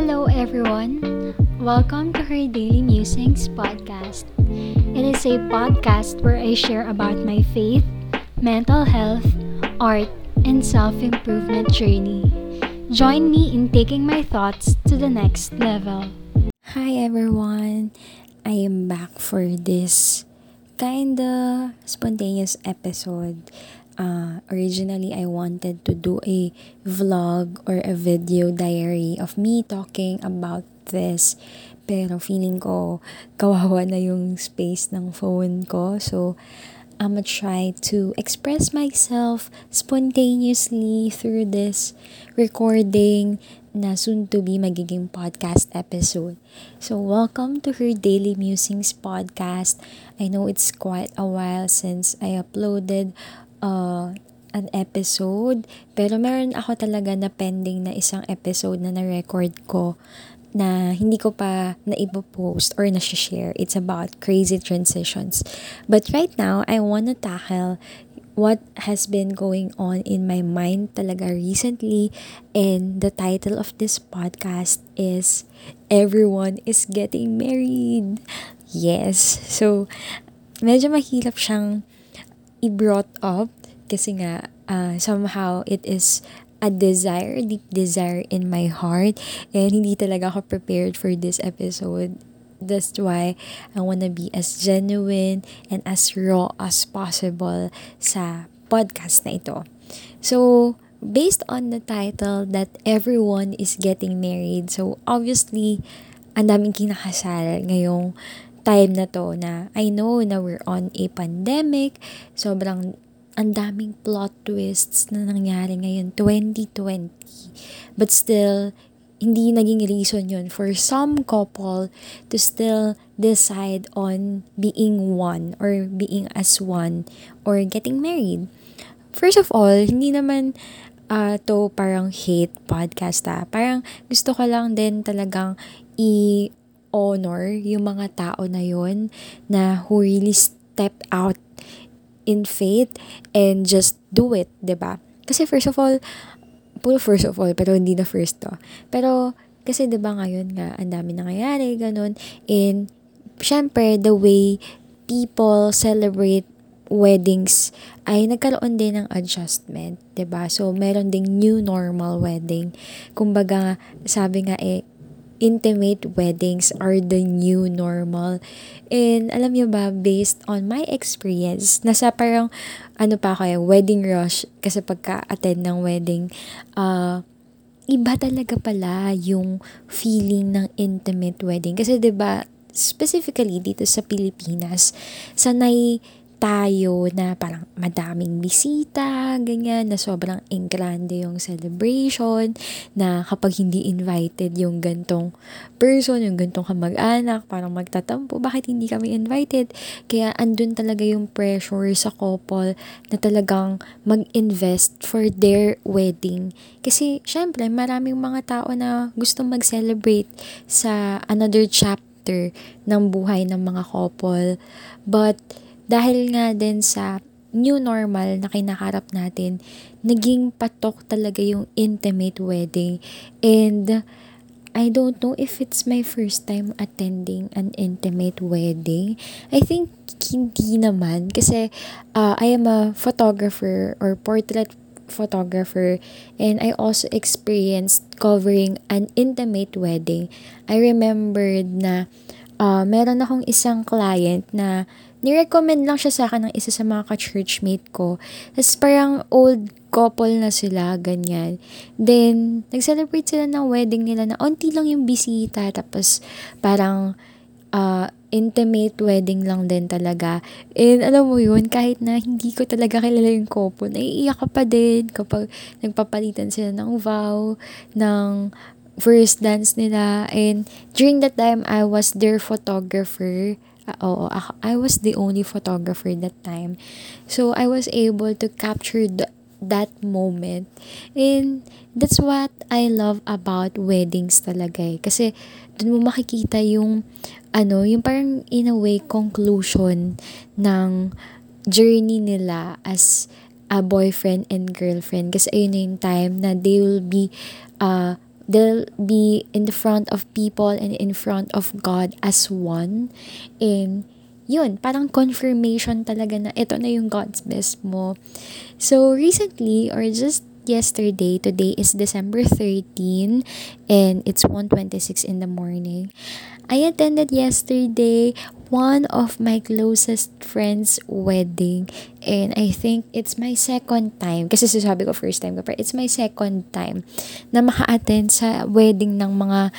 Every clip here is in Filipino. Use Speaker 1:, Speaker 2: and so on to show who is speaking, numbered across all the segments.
Speaker 1: Hello, everyone. Welcome to her Daily Musings podcast. It is a podcast where I share about my faith, mental health, art, and self improvement journey. Join me in taking my thoughts to the next level.
Speaker 2: Hi, everyone. I am back for this kinda spontaneous episode. Uh, originally, I wanted to do a vlog or a video diary of me talking about this. Pero feeling ko, kawawa na yung space ng phone ko. So, I'm gonna try to express myself spontaneously through this recording na soon to be magiging podcast episode. So, welcome to her Daily Musings podcast. I know it's quite a while since I uploaded uh, an episode. Pero meron ako talaga na pending na isang episode na na-record ko na hindi ko pa na-post or na-share. It's about crazy transitions. But right now, I want to tackle what has been going on in my mind talaga recently. And the title of this podcast is Everyone is Getting Married. Yes. So, medyo mahirap siyang i-brought up kasi nga uh, somehow it is a desire, deep desire in my heart and hindi talaga ako prepared for this episode. That's why I wanna be as genuine and as raw as possible sa podcast na ito. So, based on the title that everyone is getting married, so obviously, ang daming kinakasal ngayong time na to na I know na we're on a pandemic, sobrang ang daming plot twists na nangyari ngayon 2020. But still, hindi naging reason yun for some couple to still decide on being one or being as one or getting married. First of all, hindi naman uh, to parang hate podcast ah. Parang gusto ko lang din talagang i honor yung mga tao na yon na who really step out in faith and just do it, ba? Kasi first of all, puro first of all, pero hindi na first to. Pero kasi 'di ba ngayon nga ang dami nangyayari ganun and syempre the way people celebrate weddings ay nagkaroon din ng adjustment, 'di ba? So meron ding new normal wedding. Kumbaga, sabi nga eh intimate weddings are the new normal. And alam niyo ba, based on my experience, nasa parang, ano pa kaya, eh, wedding rush, kasi pagka-attend ng wedding, uh, iba talaga pala yung feeling ng intimate wedding. Kasi 'di ba specifically dito sa Pilipinas, sanay tayo na parang madaming bisita, ganyan, na sobrang engrande yung celebration, na kapag hindi invited yung gantong person, yung gantong kamag-anak, parang magtatampo, bakit hindi kami invited? Kaya andun talaga yung pressure sa couple na talagang mag-invest for their wedding. Kasi, syempre, maraming mga tao na gustong mag-celebrate sa another chapter ng buhay ng mga couple. But, dahil nga din sa new normal na kinakarap natin, naging patok talaga yung intimate wedding. And I don't know if it's my first time attending an intimate wedding. I think hindi naman kasi uh, I am a photographer or portrait photographer and I also experienced covering an intimate wedding. I remembered na uh, meron akong isang client na nirecommend lang siya sa akin ng isa sa mga ka-churchmate ko. Tapos parang old couple na sila, ganyan. Then, nag-celebrate sila ng wedding nila na onti lang yung bisita. Tapos, parang uh, intimate wedding lang din talaga. And alam mo yun, kahit na hindi ko talaga kilala yung couple, naiiyak ka pa din kapag nagpapalitan sila ng vow, ng first dance nila. And during that time, I was their photographer oo, ako, I was the only photographer that time. So, I was able to capture the, that moment. And that's what I love about weddings talaga eh. Kasi, dun mo makikita yung, ano, yung parang in a way conclusion ng journey nila as a boyfriend and girlfriend. Kasi ayun na yung time na they will be uh, they'll be in the front of people and in front of God as one. And yun, parang confirmation talaga na ito na yung God's best mo. So, recently, or just yesterday, today is December 13, and it's 1.26 in the morning. I attended yesterday one of my closest friends' wedding. And I think it's my second time. Kasi sasabi ko first time ko, pero it's my second time na maka-attend sa wedding ng mga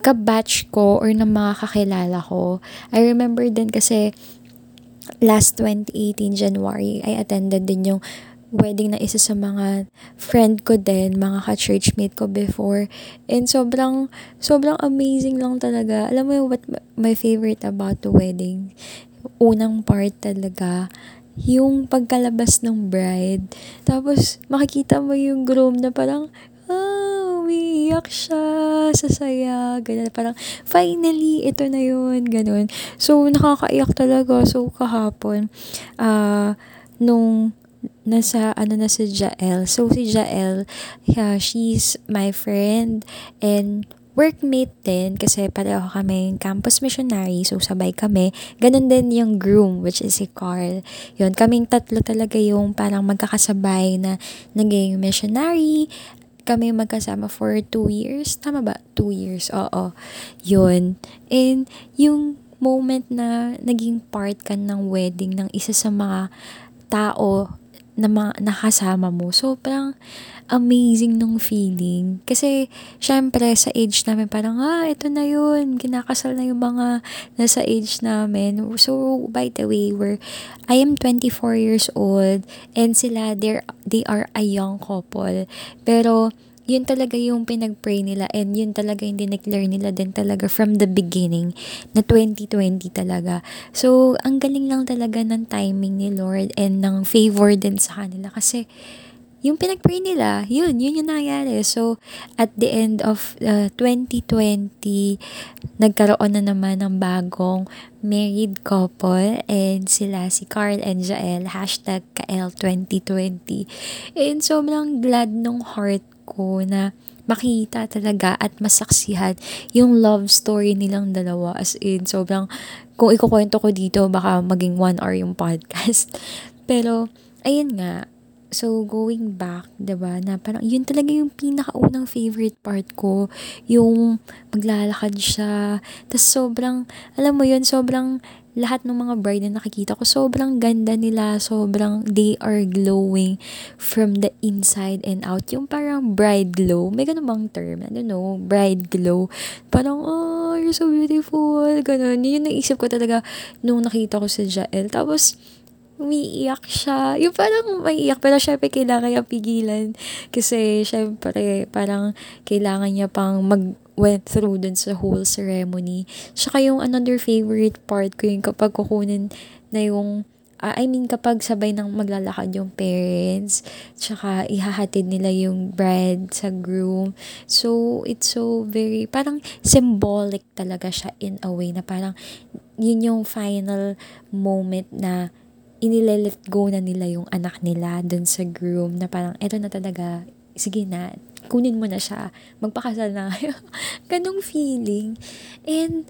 Speaker 2: kabatch ko or ng mga kakilala ko. I remember din kasi last 2018 January, I attended din yung wedding na isa sa mga friend ko din, mga ka-churchmate ko before. And sobrang, sobrang amazing lang talaga. Alam mo yung what my favorite about the wedding? Unang part talaga, yung pagkalabas ng bride. Tapos, makikita mo yung groom na parang, ah, umiiyak siya sa saya, ganun. Parang, finally, ito na yun, ganun. So, nakakaiyak talaga. So, kahapon, ah, uh, nung nasa ano na si Jael. So si Jael, yeah, she's my friend and workmate din kasi pareho kami campus missionary so sabay kami. Ganun din yung groom which is si Carl. Yun, kaming tatlo talaga yung parang magkakasabay na naging missionary kami magkasama for two years. Tama ba? Two years. Oo. Yun. And yung moment na naging part ka ng wedding ng isa sa mga tao na ma- nakasama mo. So, parang amazing nung feeling. Kasi, syempre, sa age namin, parang, ah, ito na yun. Kinakasal na yung mga nasa age namin. So, by the way, we're, I am 24 years old and sila, they are a young couple. Pero, yun talaga yung pinag-pray nila and yun talaga yung dineclare nila din talaga from the beginning na 2020 talaga. So, ang galing lang talaga ng timing ni Lord and ng favor din sa kanila kasi yung pinag-pray nila, yun, yun yung nangyari. So, at the end of uh, 2020, nagkaroon na naman ng bagong married couple and sila si Carl and Jael, hashtag KL2020. And sobrang glad nung heart ko na makita talaga at masaksihan yung love story nilang dalawa. As in, sobrang, kung ikukwento ko dito, baka maging one hour yung podcast. Pero, ayun nga, So, going back, ba diba, na parang yun talaga yung pinakaunang favorite part ko. Yung maglalakad siya. Tapos sobrang, alam mo yun, sobrang lahat ng mga bride na nakikita ko, sobrang ganda nila, sobrang they are glowing from the inside and out. Yung parang bride glow, may ganun bang term? I don't know, bride glow. Parang, oh, you're so beautiful, ganun. Yun naisip ko talaga nung nakita ko sa Jael. Tapos, umiiyak siya. Yung parang maiiyak, pero syempre kailangan niya pigilan. Kasi syempre, parang kailangan niya pang mag went through dun sa whole ceremony. Tsaka yung another favorite part ko yung kapag kukunin na yung uh, I mean, kapag sabay nang maglalakad yung parents, tsaka ihahatid nila yung bride sa groom. So, it's so very, parang symbolic talaga siya in a way na parang yun yung final moment na inile-let go na nila yung anak nila dun sa groom na parang eto na talaga, sige na, kunin mo na siya, magpakasal na kayo. Ganong feeling. And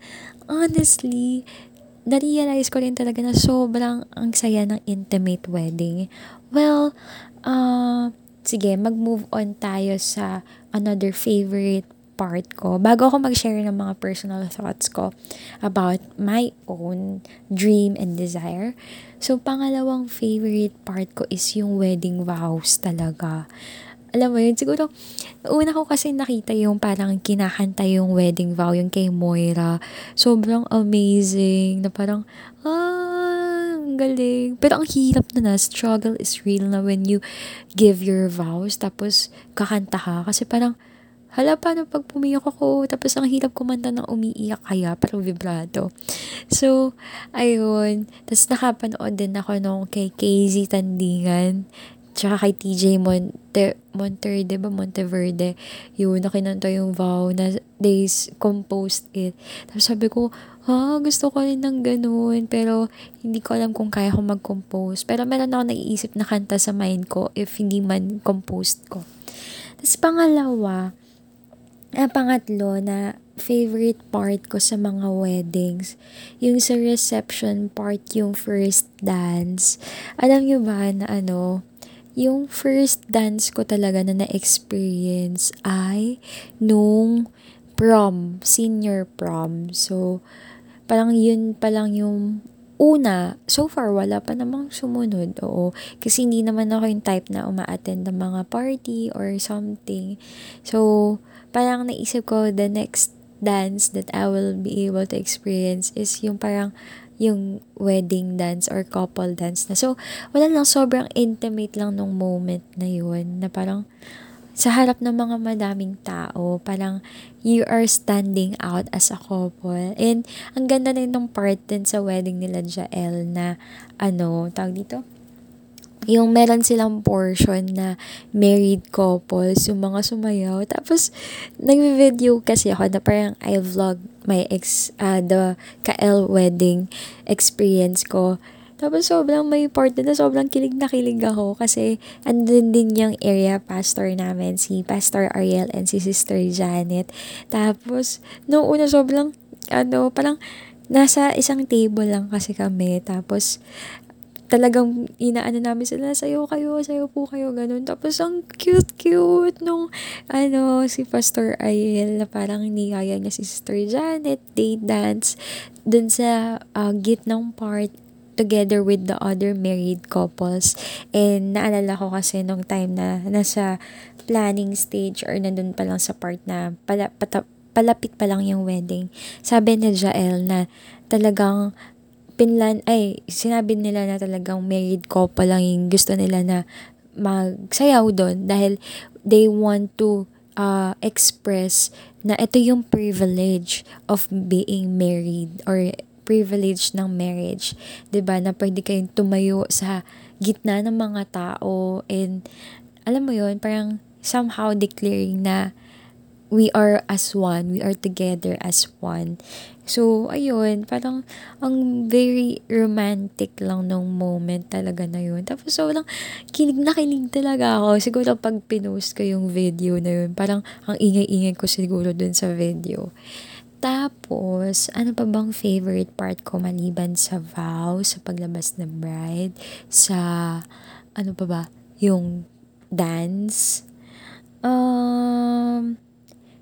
Speaker 2: honestly, na-realize ko rin talaga na sobrang ang saya ng intimate wedding. Well, uh, sige, mag-move on tayo sa another favorite part ko. Bago ako mag-share ng mga personal thoughts ko about my own dream and desire. So, pangalawang favorite part ko is yung wedding vows talaga alam mo yun, siguro, una ko kasi nakita yung parang kinakanta yung wedding vow, yung kay Moira. Sobrang amazing, na parang, ah, ang galing. Pero ang hirap na na, struggle is real na when you give your vows, tapos kakanta ka. Kasi parang, hala, paano pag pumiyak ako? Tapos ang hirap kumanta ng umiiyak kaya, parang vibrato. So, ayun. Tapos nakapanood din ako nung kay KZ Tandingan. Tsaka kay TJ Monte, Monterde ba? Monteverde. Yun, nakinanta yung vow na they composed it. Tapos sabi ko, ha, gusto ko rin ng ganun. Pero, hindi ko alam kung kaya ko mag-compose. Pero meron ako naiisip na kanta sa mind ko if hindi man composed ko. Tapos pangalawa, Ah, pangatlo na favorite part ko sa mga weddings, yung sa reception part, yung first dance. Alam nyo ba na ano, yung first dance ko talaga na na-experience ay nung prom, senior prom. So, parang yun pa lang yung una, so far wala pa namang sumunod. Oo, kasi hindi naman ako yung type na uma-attend ng mga party or something. So, parang naisip ko the next dance that I will be able to experience is yung parang yung wedding dance or couple dance na. So, wala lang, sobrang intimate lang nung moment na yun, na parang, sa harap ng mga madaming tao, parang you are standing out as a couple. And ang ganda na nung part din sa wedding nila Jael na ano, tawag dito? Yung meron silang portion na married couples, yung mga sumayaw. Tapos, nag-video kasi ako na parang I vlog my ex, uh, the KL wedding experience ko. Tapos sobrang may part na sobrang kilig na kilig ako kasi andun din yung area pastor namin, si Pastor Ariel and si Sister Janet. Tapos, noong una sobrang, ano, parang nasa isang table lang kasi kami. Tapos, talagang inaano namin sila, sayo kayo, sayo po kayo, ganun. Tapos, ang cute-cute nung, ano, si Pastor Ariel na parang niyaya niya si Sister Janet, they dance dun sa uh, gitnang part together with the other married couples. And naalala ko kasi nung time na nasa planning stage or nandun pa lang sa part na pala, pata, palapit pa lang yung wedding. Sabi ni Jael na talagang pinlan, ay, sinabi nila na talagang married couple lang yung gusto nila na magsayaw doon dahil they want to uh, express na ito yung privilege of being married or privilege ng marriage. ba Na pwede kayong tumayo sa gitna ng mga tao and alam mo yon parang somehow declaring na we are as one, we are together as one. So, ayun, parang ang very romantic lang nung moment talaga na yun. Tapos, so lang, kilig na kilig talaga ako. Siguro pag pinost ko yung video na yun, parang ang ingay-ingay ko siguro dun sa video. Tapos, ano pa bang favorite part ko maliban sa vow, sa paglabas ng bride, sa, ano pa ba, yung dance. Um,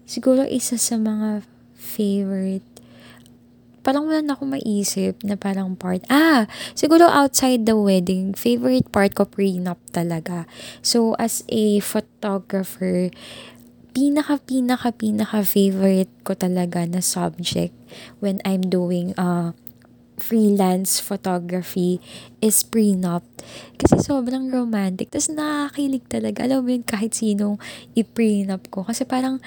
Speaker 2: siguro isa sa mga favorite, parang wala na akong maisip na parang part. Ah, siguro outside the wedding, favorite part ko prenup talaga. So, as a photographer, pinaka pinaka pinaka favorite ko talaga na subject when I'm doing uh freelance photography is prenup. Kasi sobrang romantic. Tapos nakakilig talaga. Alam mo yun, kahit sinong i-prenup ko. Kasi parang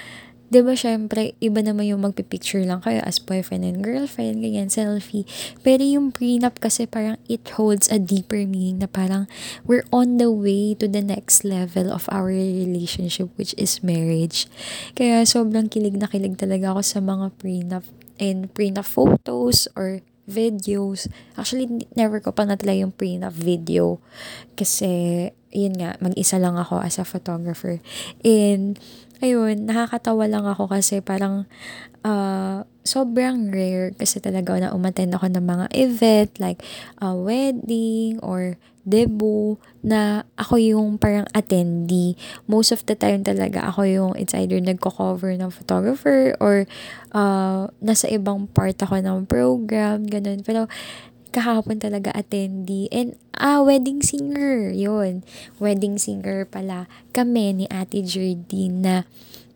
Speaker 2: 'di ba syempre iba naman yung magpi-picture lang kayo as boyfriend and girlfriend, ganyan, selfie. Pero yung prenup kasi parang it holds a deeper meaning na parang we're on the way to the next level of our relationship which is marriage. Kaya sobrang kilig na kilig talaga ako sa mga prenup and prenup photos or videos. Actually, never ko pa natala yung prenup video. Kasi, yun nga, mag-isa lang ako as a photographer. And, ayun, nakakatawa lang ako kasi parang uh, sobrang rare kasi talaga na umattend ako ng mga event like a wedding or debut na ako yung parang attendee. Most of the time talaga ako yung it's either nagko-cover ng photographer or uh, nasa ibang part ako ng program, ganun. Pero kahapon talaga attendee. And, ah, wedding singer. yun Wedding singer pala. Kami ni Ate Jardine na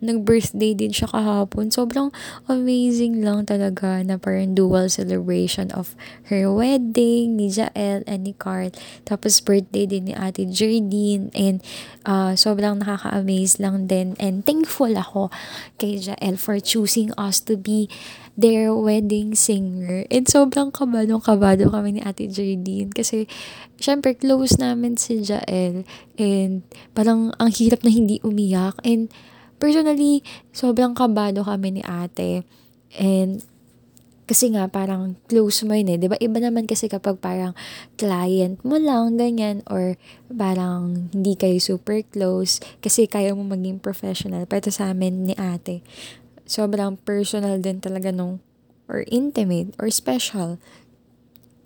Speaker 2: nag-birthday din siya kahapon. Sobrang amazing lang talaga na parang dual celebration of her wedding ni Jael and ni Carl. Tapos birthday din ni Ate Jardine and uh, sobrang nakaka-amaze lang din and thankful ako kay Jael for choosing us to be their wedding singer. And sobrang kabado-kabado kami ni Ate Jardine kasi syempre close namin si Jael and parang ang hirap na hindi umiyak and personally, sobrang kabado kami ni ate. And, Kasi nga, parang close mo yun eh. Di ba? Iba naman kasi kapag parang client mo lang, ganyan, or parang hindi kayo super close, kasi kaya mo maging professional. Pero sa amin ni ate, sobrang personal din talaga nung, or intimate, or special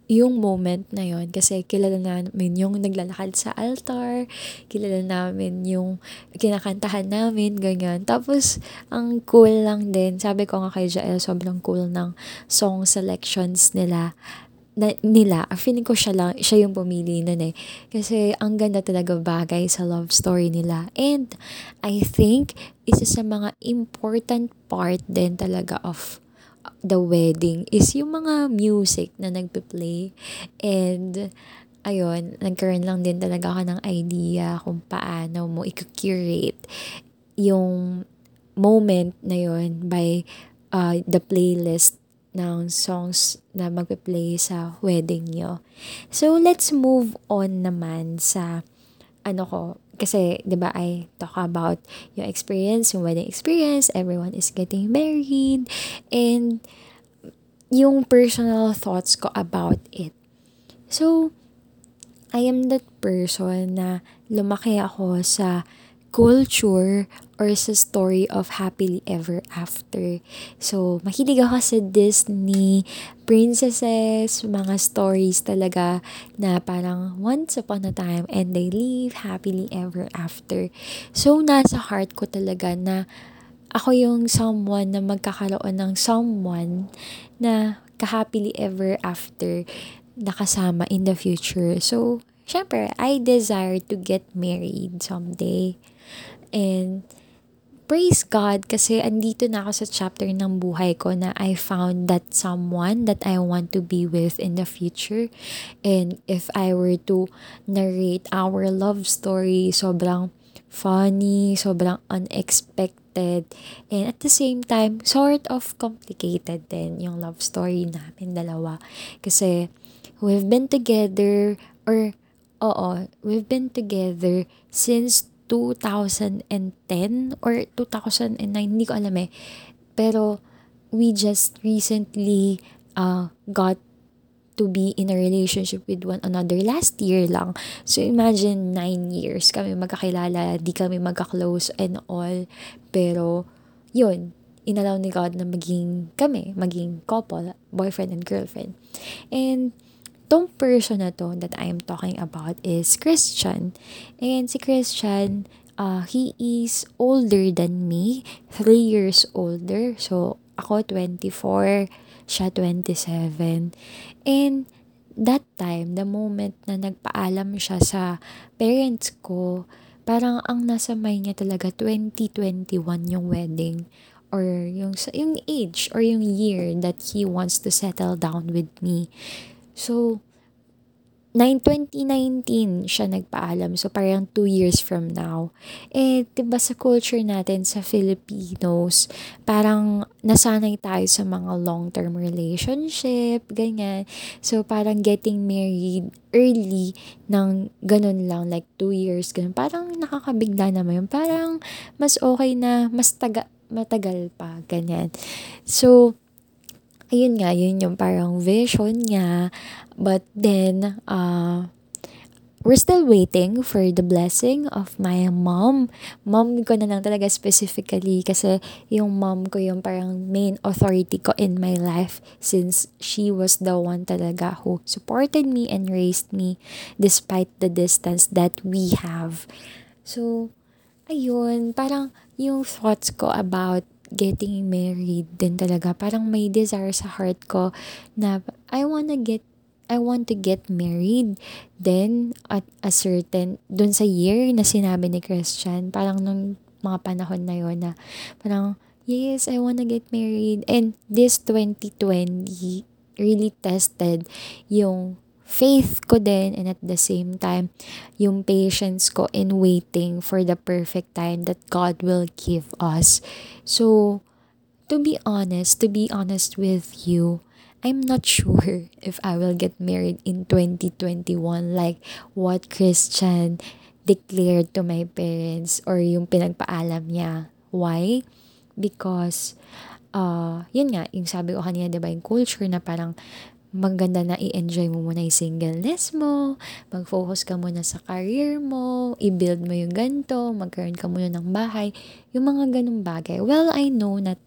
Speaker 2: yung moment na yon kasi kilala namin yung naglalakad sa altar, kilala namin yung kinakantahan namin, ganyan. Tapos, ang cool lang din, sabi ko nga kay Jael, sobrang cool ng song selections nila na, nila, feeling ko siya lang, siya yung pumili nun eh. Kasi ang ganda talaga bagay sa love story nila. And I think isa sa mga important part din talaga of the wedding is yung mga music na nagpe-play. And, ayun, nagkaroon lang din talaga ako ng idea kung paano mo i-curate yung moment na yun by uh, the playlist ng songs na magpe-play sa wedding nyo. So, let's move on naman sa ano ko, kasi, di ba, I talk about yung experience, yung wedding experience, everyone is getting married, and yung personal thoughts ko about it. So, I am that person na lumaki ako sa culture or sa story of happily ever after. So, mahilig ako sa Disney, princesses, mga stories talaga na parang once upon a time and they live happily ever after. So, nasa heart ko talaga na ako yung someone na magkakaroon ng someone na ka-happily ever after nakasama in the future. So, syempre, I desire to get married someday. And praise God kasi andito na ako sa chapter ng buhay ko na I found that someone that I want to be with in the future. And if I were to narrate our love story, sobrang funny, sobrang unexpected, and at the same time, sort of complicated din yung love story namin dalawa. Kasi we've been together, or oo, we've been together since 2010 or 2009, hindi ko alam eh. Pero we just recently uh, got to be in a relationship with one another last year lang. So imagine 9 years kami magkakilala, di kami magka-close and all. Pero yun, inalaw ni God na maging kami, maging couple, boyfriend and girlfriend. And tong person na to that I am talking about is Christian. And si Christian, uh, he is older than me, 3 years older. So, ako 24, siya 27. And that time, the moment na nagpaalam siya sa parents ko, parang ang nasa mind niya talaga 2021 yung wedding or yung yung age or yung year that he wants to settle down with me. So, 9, 2019 siya nagpaalam. So, parang 2 years from now. Eh, diba sa culture natin sa Filipinos, parang nasanay tayo sa mga long-term relationship, ganyan. So, parang getting married early ng ganun lang, like 2 years, ganun. Parang nakakabigla naman yun. Parang mas okay na, mas taga, matagal pa, ganyan. So, ayun nga, yun yung parang vision niya. But then, uh, we're still waiting for the blessing of my mom. Mom ko na lang talaga specifically kasi yung mom ko yung parang main authority ko in my life since she was the one talaga who supported me and raised me despite the distance that we have. So, ayun, parang yung thoughts ko about getting married din talaga. Parang may desire sa heart ko na I wanna get I want to get married. Then, at a certain, dun sa year na sinabi ni Christian, parang nung mga panahon na yon na parang, yes, I wanna get married. And this 2020 really tested yung faith ko din and at the same time yung patience ko in waiting for the perfect time that God will give us. So, to be honest, to be honest with you, I'm not sure if I will get married in 2021 like what Christian declared to my parents or yung pinagpaalam niya. Why? because uh, yun nga, yung sabi ko kanina, di ba, yung culture na parang maganda na i-enjoy mo muna yung singleness mo, mag-focus ka muna sa career mo, i-build mo yung ganito, magkaroon ka muna ng bahay, yung mga ganung bagay. Well, I know that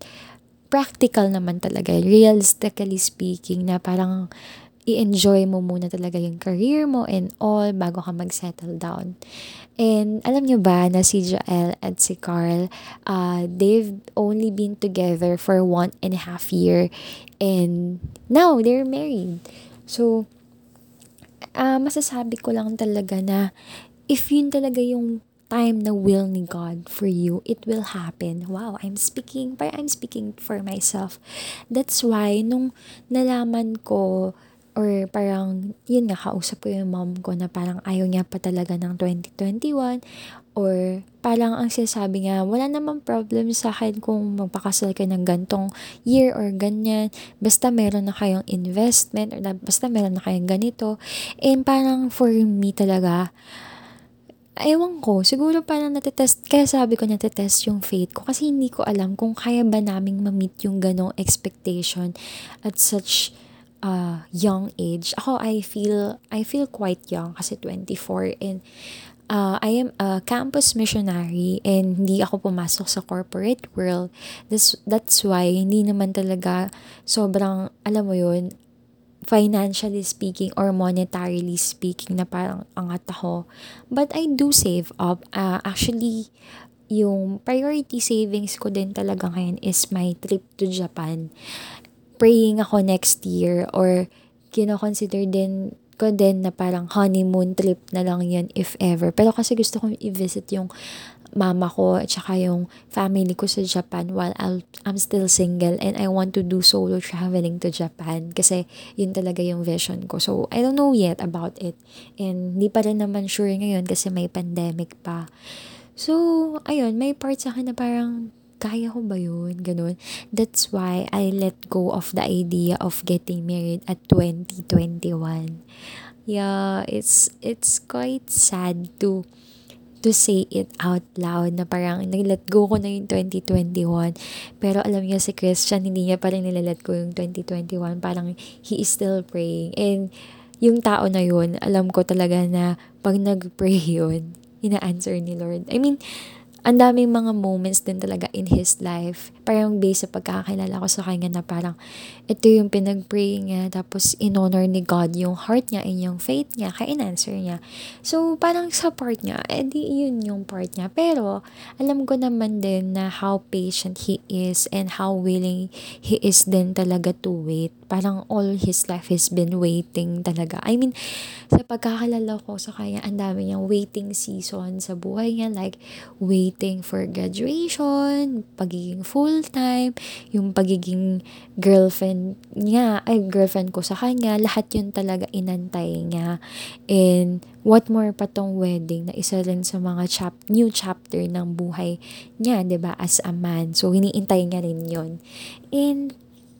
Speaker 2: practical naman talaga, realistically speaking, na parang i-enjoy mo muna talaga yung career mo and all bago ka mag-settle down. And alam nyo ba na si Joel at si Carl, uh, they've only been together for one and a half year and now they're married. So, uh, masasabi ko lang talaga na if yun talaga yung time na will ni God for you, it will happen. Wow, I'm speaking, parang I'm speaking for myself. That's why, nung nalaman ko or parang, yun nga, kausap ko yung mom ko na parang ayaw niya pa talaga ng 2021 or parang ang sinasabi niya, wala namang problem sa akin kung magpakasal ka ng gantong year or ganyan. Basta meron na kayong investment or basta meron na kayong ganito. And parang for me talaga, ewan ko, siguro parang natetest, kaya sabi ko natetest yung faith ko kasi hindi ko alam kung kaya ba naming ma-meet yung ganong expectation at such uh, young age. Ako, I feel, I feel quite young kasi 24 and uh, I am a campus missionary and hindi ako pumasok sa corporate world. That's, that's why hindi naman talaga sobrang, alam mo yun, financially speaking or monetarily speaking na parang angat ako. But I do save up. Uh, actually, yung priority savings ko din talaga ngayon is my trip to Japan praying ako next year or kino-consider din ko din na parang honeymoon trip na lang yun if ever. Pero kasi gusto kong i-visit yung mama ko at saka yung family ko sa Japan while I'll, I'm still single and I want to do solo traveling to Japan kasi yun talaga yung vision ko. So, I don't know yet about it. And hindi pa rin naman sure ngayon kasi may pandemic pa. So, ayun, may part sa akin na parang kaya ko ba yun? Ganun. That's why I let go of the idea of getting married at 2021. Yeah, it's it's quite sad to to say it out loud na parang nag-let go ko na yung 2021. Pero alam niya si Christian, hindi niya pa rin nilalet go yung 2021. Parang he is still praying. And yung tao na yun, alam ko talaga na pag nag-pray yun, ina-answer ni Lord. I mean, ang daming mga moments din talaga in his life. Parang based sa pagkakakilala ko sa kanya na parang ito yung pinag-pray niya tapos in-honor ni God yung heart niya and yung faith niya kaya in-answer niya. So parang sa part niya, edi yun yung part niya. Pero alam ko naman din na how patient he is and how willing he is din talaga to wait. Parang all his life has been waiting talaga. I mean, sa pagkakilala ko sa kanya, ang dami niyang waiting season sa buhay niya. Like, wait waiting for graduation, pagiging full-time, yung pagiging girlfriend niya, ay girlfriend ko sa kanya, lahat yun talaga inantay niya. And what more pa tong wedding na isa rin sa mga chap new chapter ng buhay niya, 'di ba as a man. So hiniintay niya rin yun. And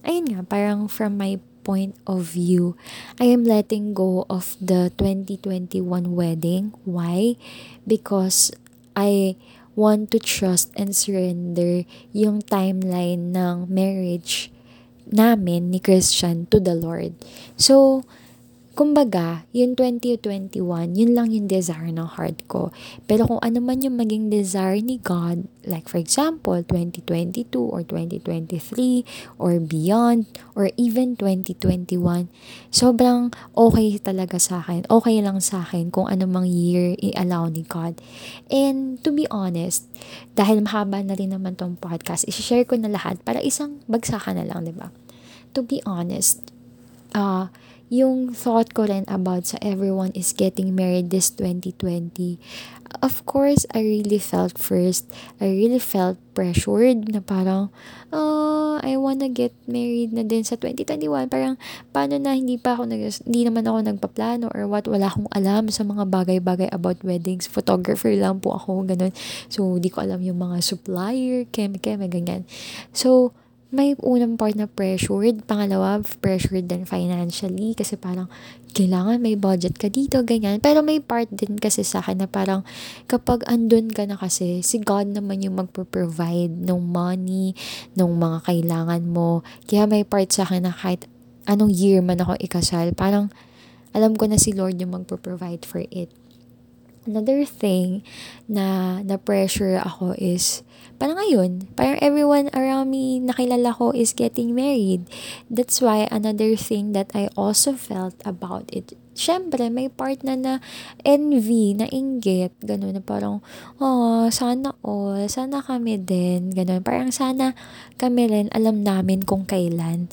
Speaker 2: ayun nga, parang from my point of view, I am letting go of the 2021 wedding. Why? Because I want to trust and surrender yung timeline ng marriage namin ni Christian to the Lord. So, kumbaga, yung 2021, yun lang yung desire ng heart ko. Pero kung ano man yung maging desire ni God, like for example, 2022 or 2023 or beyond or even 2021, sobrang okay talaga sa akin. Okay lang sa akin kung ano mang year i-allow ni God. And to be honest, dahil mahaba na rin naman tong podcast, isi-share ko na lahat para isang bagsakan na lang, di ba? To be honest, uh, yung thought ko rin about sa everyone is getting married this 2020, of course, I really felt first, I really felt pressured na parang, oh, I wanna get married na din sa 2021. Parang, paano na hindi pa ako, nag, hindi naman ako nagpaplano or what, wala akong alam sa mga bagay-bagay about weddings. Photographer lang po ako, ganun. So, di ko alam yung mga supplier, keme-keme, ganyan. So, may unang part na pressured, pangalawa, pressured din financially kasi parang kailangan may budget ka dito, ganyan. Pero may part din kasi sa akin na parang kapag andun ka na kasi, si God naman yung magpo-provide ng money, ng mga kailangan mo. Kaya may part sa akin na kahit anong year man ako ikasal, parang alam ko na si Lord yung magpo-provide for it. Another thing na na-pressure ako is, parang ngayon, parang everyone around me nakilala ko is getting married. That's why another thing that I also felt about it, syempre may part na na envy, na inggit, gano'n na parang, oh, sana all, sana kami din, gano'n. Parang sana kami rin alam namin kung kailan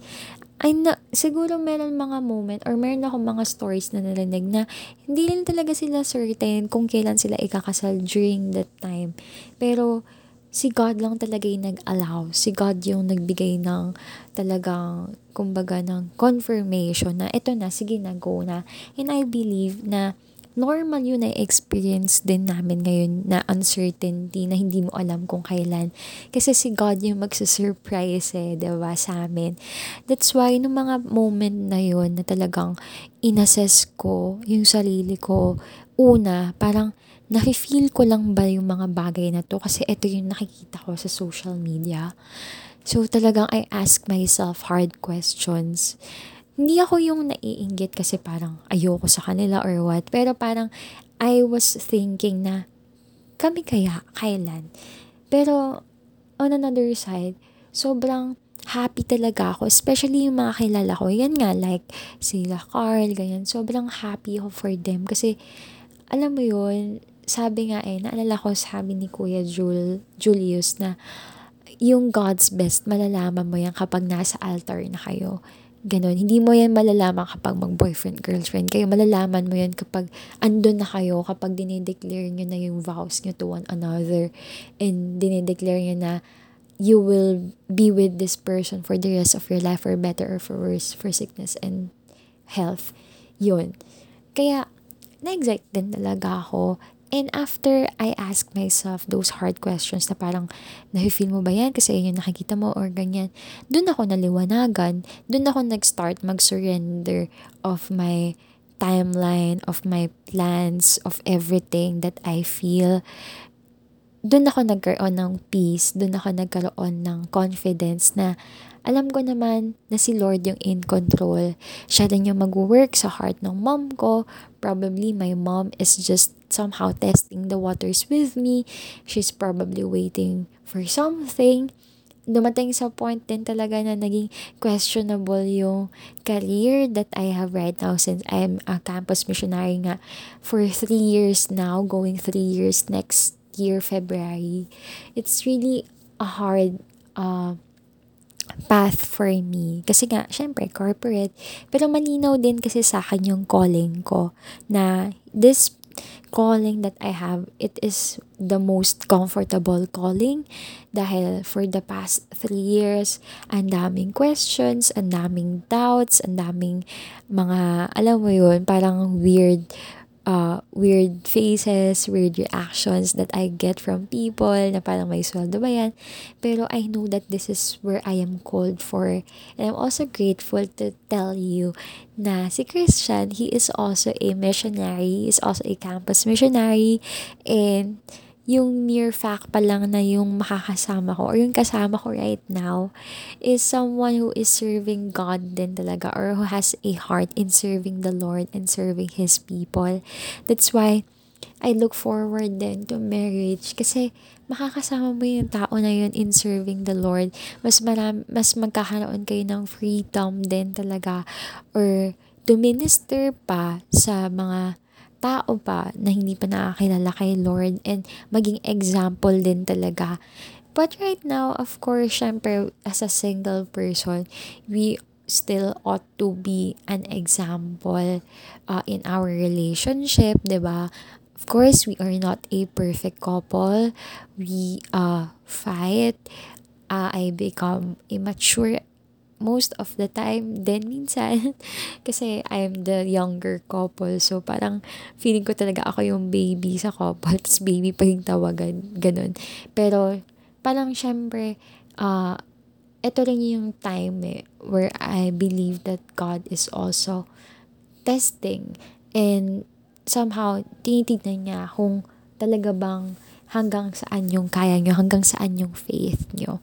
Speaker 2: ay na, siguro meron mga moment or meron ako mga stories na narinig na hindi rin talaga sila certain kung kailan sila ikakasal during that time. Pero si God lang talaga yung nag-allow. Si God yung nagbigay ng talagang, kumbaga, ng confirmation na ito na, sige na, go na. And I believe na normal yun na experience din namin ngayon na uncertainty na hindi mo alam kung kailan. Kasi si God yung magsusurprise eh, diba, sa amin. That's why, nung mga moment na yun na talagang inassess ko yung sarili ko, una, parang nafe-feel ko lang ba yung mga bagay na to kasi ito yung nakikita ko sa social media. So talagang I ask myself hard questions hindi ako yung naiinggit kasi parang ayoko sa kanila or what. Pero parang I was thinking na kami kaya kailan. Pero on another side, sobrang happy talaga ako. Especially yung mga kilala ko. Yan nga, like sila Carl, ganyan. Sobrang happy ako for them. Kasi, alam mo yun, sabi nga eh, naalala ko sabi ni Kuya Jul, Julius na yung God's best, malalaman mo yan kapag nasa altar na kayo. Ganon. Hindi mo yan malalaman kapag mag-boyfriend, girlfriend kayo. Malalaman mo yan kapag andun na kayo, kapag dinideclare nyo na yung vows nyo to one another. And dinideclare nyo na you will be with this person for the rest of your life for better or for worse, for sickness and health. Yun. Kaya, na-excite din talaga ako And after I ask myself those hard questions na parang, nafe-feel mo ba yan kasi yun yung nakikita mo or ganyan, dun ako naliwanagan, dun ako nag-start mag-surrender of my timeline, of my plans, of everything that I feel. Dun ako nagkaroon ng peace, dun ako nagkaroon ng confidence na alam ko naman na si Lord yung in control. Siya din yung mag-work sa heart ng mom ko. Probably my mom is just somehow testing the waters with me. She's probably waiting for something. Dumating sa point din talaga na naging questionable yung career that I have right now since I'm a campus missionary nga for three years now, going three years next year, February. It's really a hard uh, path for me. Kasi nga, syempre, corporate. Pero maninaw din kasi sa akin yung calling ko na this calling that I have, it is the most comfortable calling dahil for the past three years, ang daming questions, ang daming doubts, ang daming mga, alam mo yun, parang weird uh, weird faces, weird reactions that I get from people na parang may sweldo ba yan. Pero I know that this is where I am called for. And I'm also grateful to tell you na si Christian, he is also a missionary, he is also a campus missionary, and yung mere fact pa lang na yung makakasama ko or yung kasama ko right now is someone who is serving God din talaga or who has a heart in serving the Lord and serving His people. That's why I look forward then to marriage kasi makakasama mo yung tao na yun in serving the Lord. Mas maram, mas magkakaroon kayo ng freedom din talaga or to minister pa sa mga tao pa na hindi pa nakakilala kay Lord and maging example din talaga. But right now, of course, syempre, as a single person, we still ought to be an example uh, in our relationship, ba diba? Of course, we are not a perfect couple. We uh, fight. Uh, I become immature most of the time then minsan. Kasi I'm the younger couple. So parang feeling ko talaga ako yung baby sa couple tapos baby pa yung tawagan ganun. Pero parang syempre uh, ito rin yung time eh, where I believe that God is also testing. And somehow tinitignan niya kung talaga bang hanggang saan yung kaya nyo, hanggang saan yung faith nyo.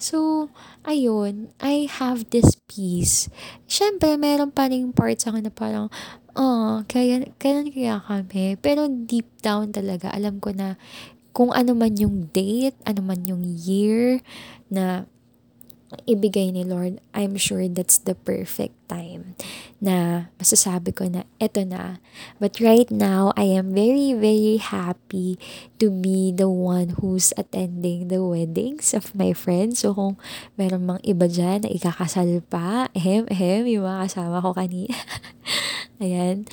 Speaker 2: So, ayun, I have this peace. Siyempre, meron pa rin parts ako na parang, oh, kaya, kailan kaya kami? Pero deep down talaga, alam ko na kung ano man yung date, ano man yung year na ibigay ni Lord, I'm sure that's the perfect time na masasabi ko na eto na. But right now, I am very, very happy to be the one who's attending the weddings of my friends. So kung meron mang iba dyan na ikakasal pa, ehem, ehem, yung mga kasama ko kanina. Ayan.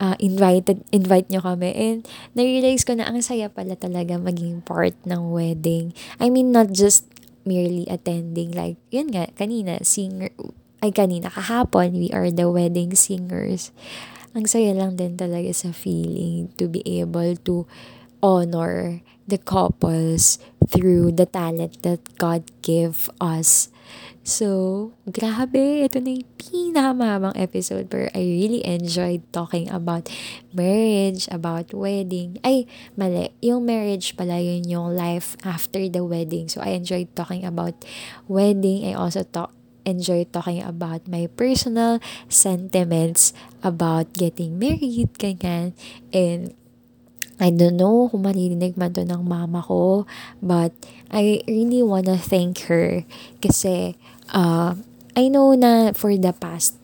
Speaker 2: Uh, invited, invite nyo kami. And na-realize ko na ang saya pala talaga maging part ng wedding. I mean, not just merely attending like yun nga kanina singer ay kanina kahapon we are the wedding singers. Ang saya lang din talaga sa feeling to be able to honor the couples through the talent that God gave us So, grabe, ito na yung pinakamahabang episode where I really enjoyed talking about marriage, about wedding. Ay, mali. Yung marriage pala, yun yung life after the wedding. So, I enjoyed talking about wedding. I also talk enjoy talking about my personal sentiments about getting married, ganyan. And I don't know kung maririnig man to ng mama ko, but I really wanna thank her kasi uh, I know na for the past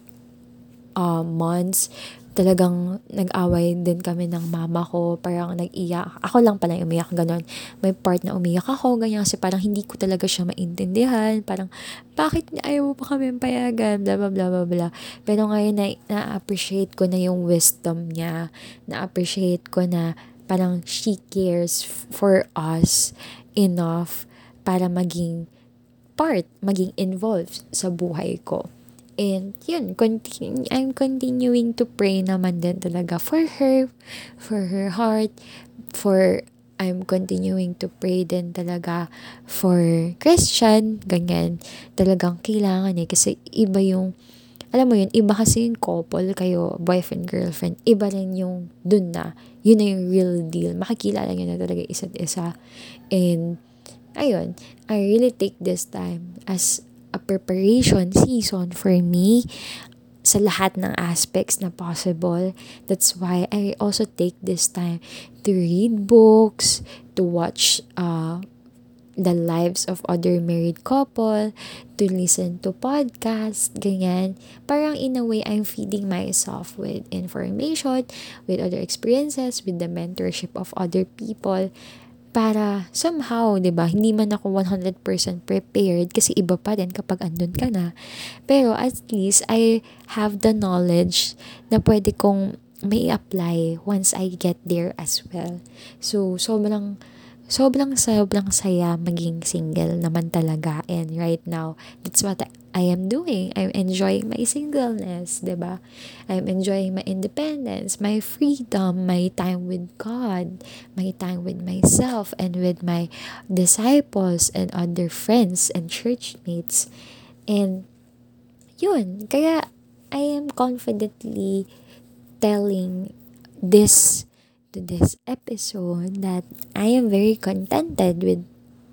Speaker 2: uh, months, talagang nag-away din kami ng mama ko. Parang nag-iyak. Ako lang pala umiyak, ganun. May part na umiyak ako, ganyan. Kasi parang hindi ko talaga siya maintindihan. Parang, bakit ayaw mo pa kami payagan? Bla, bla, bla, bla, bla. Pero ngayon na, na-appreciate ko na yung wisdom niya. Na-appreciate ko na parang she cares for us enough para maging part, maging involved sa buhay ko. And yun, continue, I'm continuing to pray naman din talaga for her, for her heart, for I'm continuing to pray din talaga for Christian, ganyan. Talagang kailangan eh, kasi iba yung, alam mo yun, iba kasi yung couple kayo, boyfriend, girlfriend, iba rin yung dun na, yun na yung real deal. Makikilala nyo na talaga isa't isa. And, ayun, I really take this time as a preparation season for me sa lahat ng aspects na possible. That's why I also take this time to read books, to watch uh, the lives of other married couple, to listen to podcasts, ganyan. Parang in a way, I'm feeding myself with information, with other experiences, with the mentorship of other people para somehow, 'di ba, hindi man ako 100% prepared kasi iba pa din kapag andun ka na. Pero at least I have the knowledge na pwede kong may apply once I get there as well. So, sobrang sobrang sobrang saya maging single naman talaga. And right now that's what I am doing. I'm enjoying my singleness 'di ba? I'm enjoying my independence my freedom my time with God my time with myself and with my disciples and other friends and church mates. And yun kaya I am confidently telling this to this episode that I am very contented with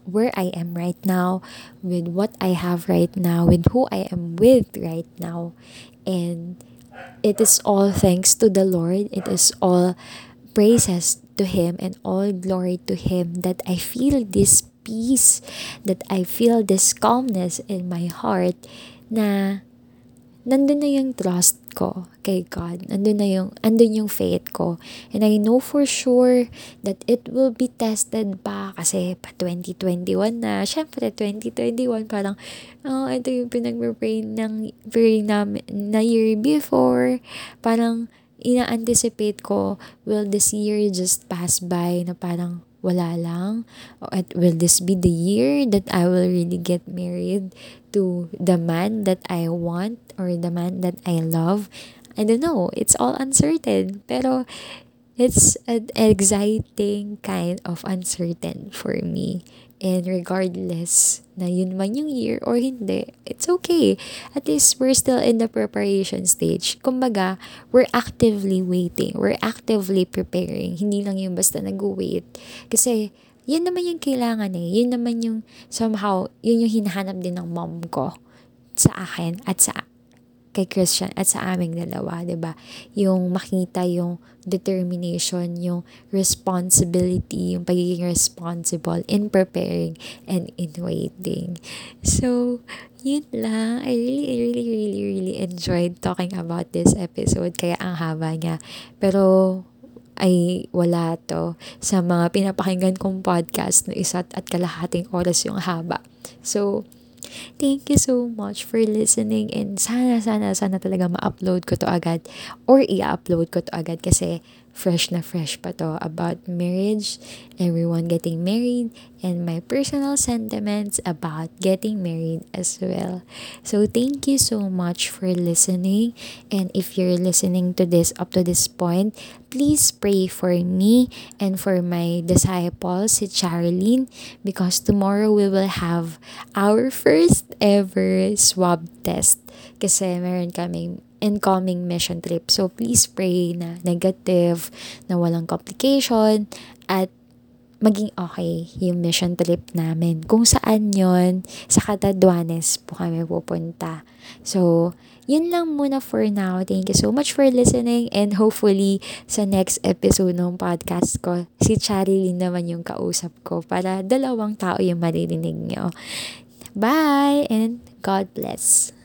Speaker 2: where I am right now, with what I have right now, with who I am with right now. And it is all thanks to the Lord. It is all praises to Him and all glory to Him that I feel this peace, that I feel this calmness in my heart na nandun na yung trust ko kay God. Andun na yung, andun yung faith ko. And I know for sure that it will be tested pa kasi pa 2021 na. Siyempre, 2021 parang, oh, ito yung pinag-pray ng pray namin na year before. Parang, ina-anticipate ko, will this year just pass by na parang wala lang? At will this be the year that I will really get married to the man that I want or the man that I love? I don't know. It's all uncertain. Pero it's an exciting kind of uncertain for me. And regardless na yun man yung year or hindi, it's okay. At least we're still in the preparation stage. Kumbaga, we're actively waiting. We're actively preparing. Hindi lang yung basta nag-wait. Kasi, yun naman yung kailangan eh. Yun naman yung somehow, yun yung hinahanap din ng mom ko sa akin at sa kay Christian at sa aming dalawa, 'di ba? Yung makita yung determination, yung responsibility, yung pagiging responsible in preparing and in waiting. So, yun lang. I really, really, really, really enjoyed talking about this episode. Kaya ang haba niya. Pero, ay wala to sa mga pinapakinggan kong podcast na isa't at kalahating oras yung haba. So, Thank you so much for listening and sana, sana, sana talaga ma-upload ko to agad or i-upload ko to agad kasi fresh na fresh pa to about marriage, everyone getting married, and my personal sentiments about getting married as well. So thank you so much for listening. And if you're listening to this up to this point, please pray for me and for my disciples, si Charlene, because tomorrow we will have our first ever swab test. Kasi meron kaming incoming mission trip. So, please pray na negative, na walang complication, at maging okay yung mission trip namin. Kung saan yon sa Catadwanes po kami pupunta. So, yun lang muna for now. Thank you so much for listening and hopefully sa next episode ng podcast ko, si Charilyn naman yung kausap ko para dalawang tao yung maririnig nyo. Bye and God bless.